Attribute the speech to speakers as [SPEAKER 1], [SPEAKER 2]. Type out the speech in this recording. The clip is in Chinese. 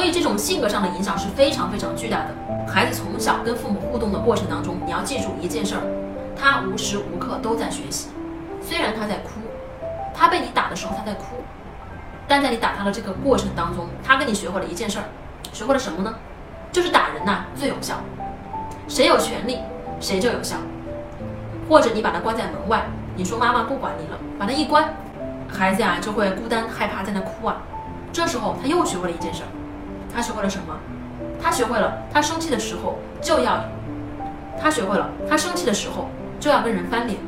[SPEAKER 1] 所以这种性格上的影响是非常非常巨大的。孩子从小跟父母互动的过程当中，你要记住一件事儿，他无时无刻都在学习。虽然他在哭，他被你打的时候他在哭，但在你打他的这个过程当中，他跟你学会了一件事儿，学会了什么呢？就是打人呐最有效，谁有权利谁就有效。或者你把他关在门外，你说妈妈不管你了，把他一关，孩子呀就会孤单害怕在那哭啊。这时候他又学会了一件事儿，他学会了什么？他学会了，他生气的时候就要，他学会了，他生气的时候就要跟人翻脸。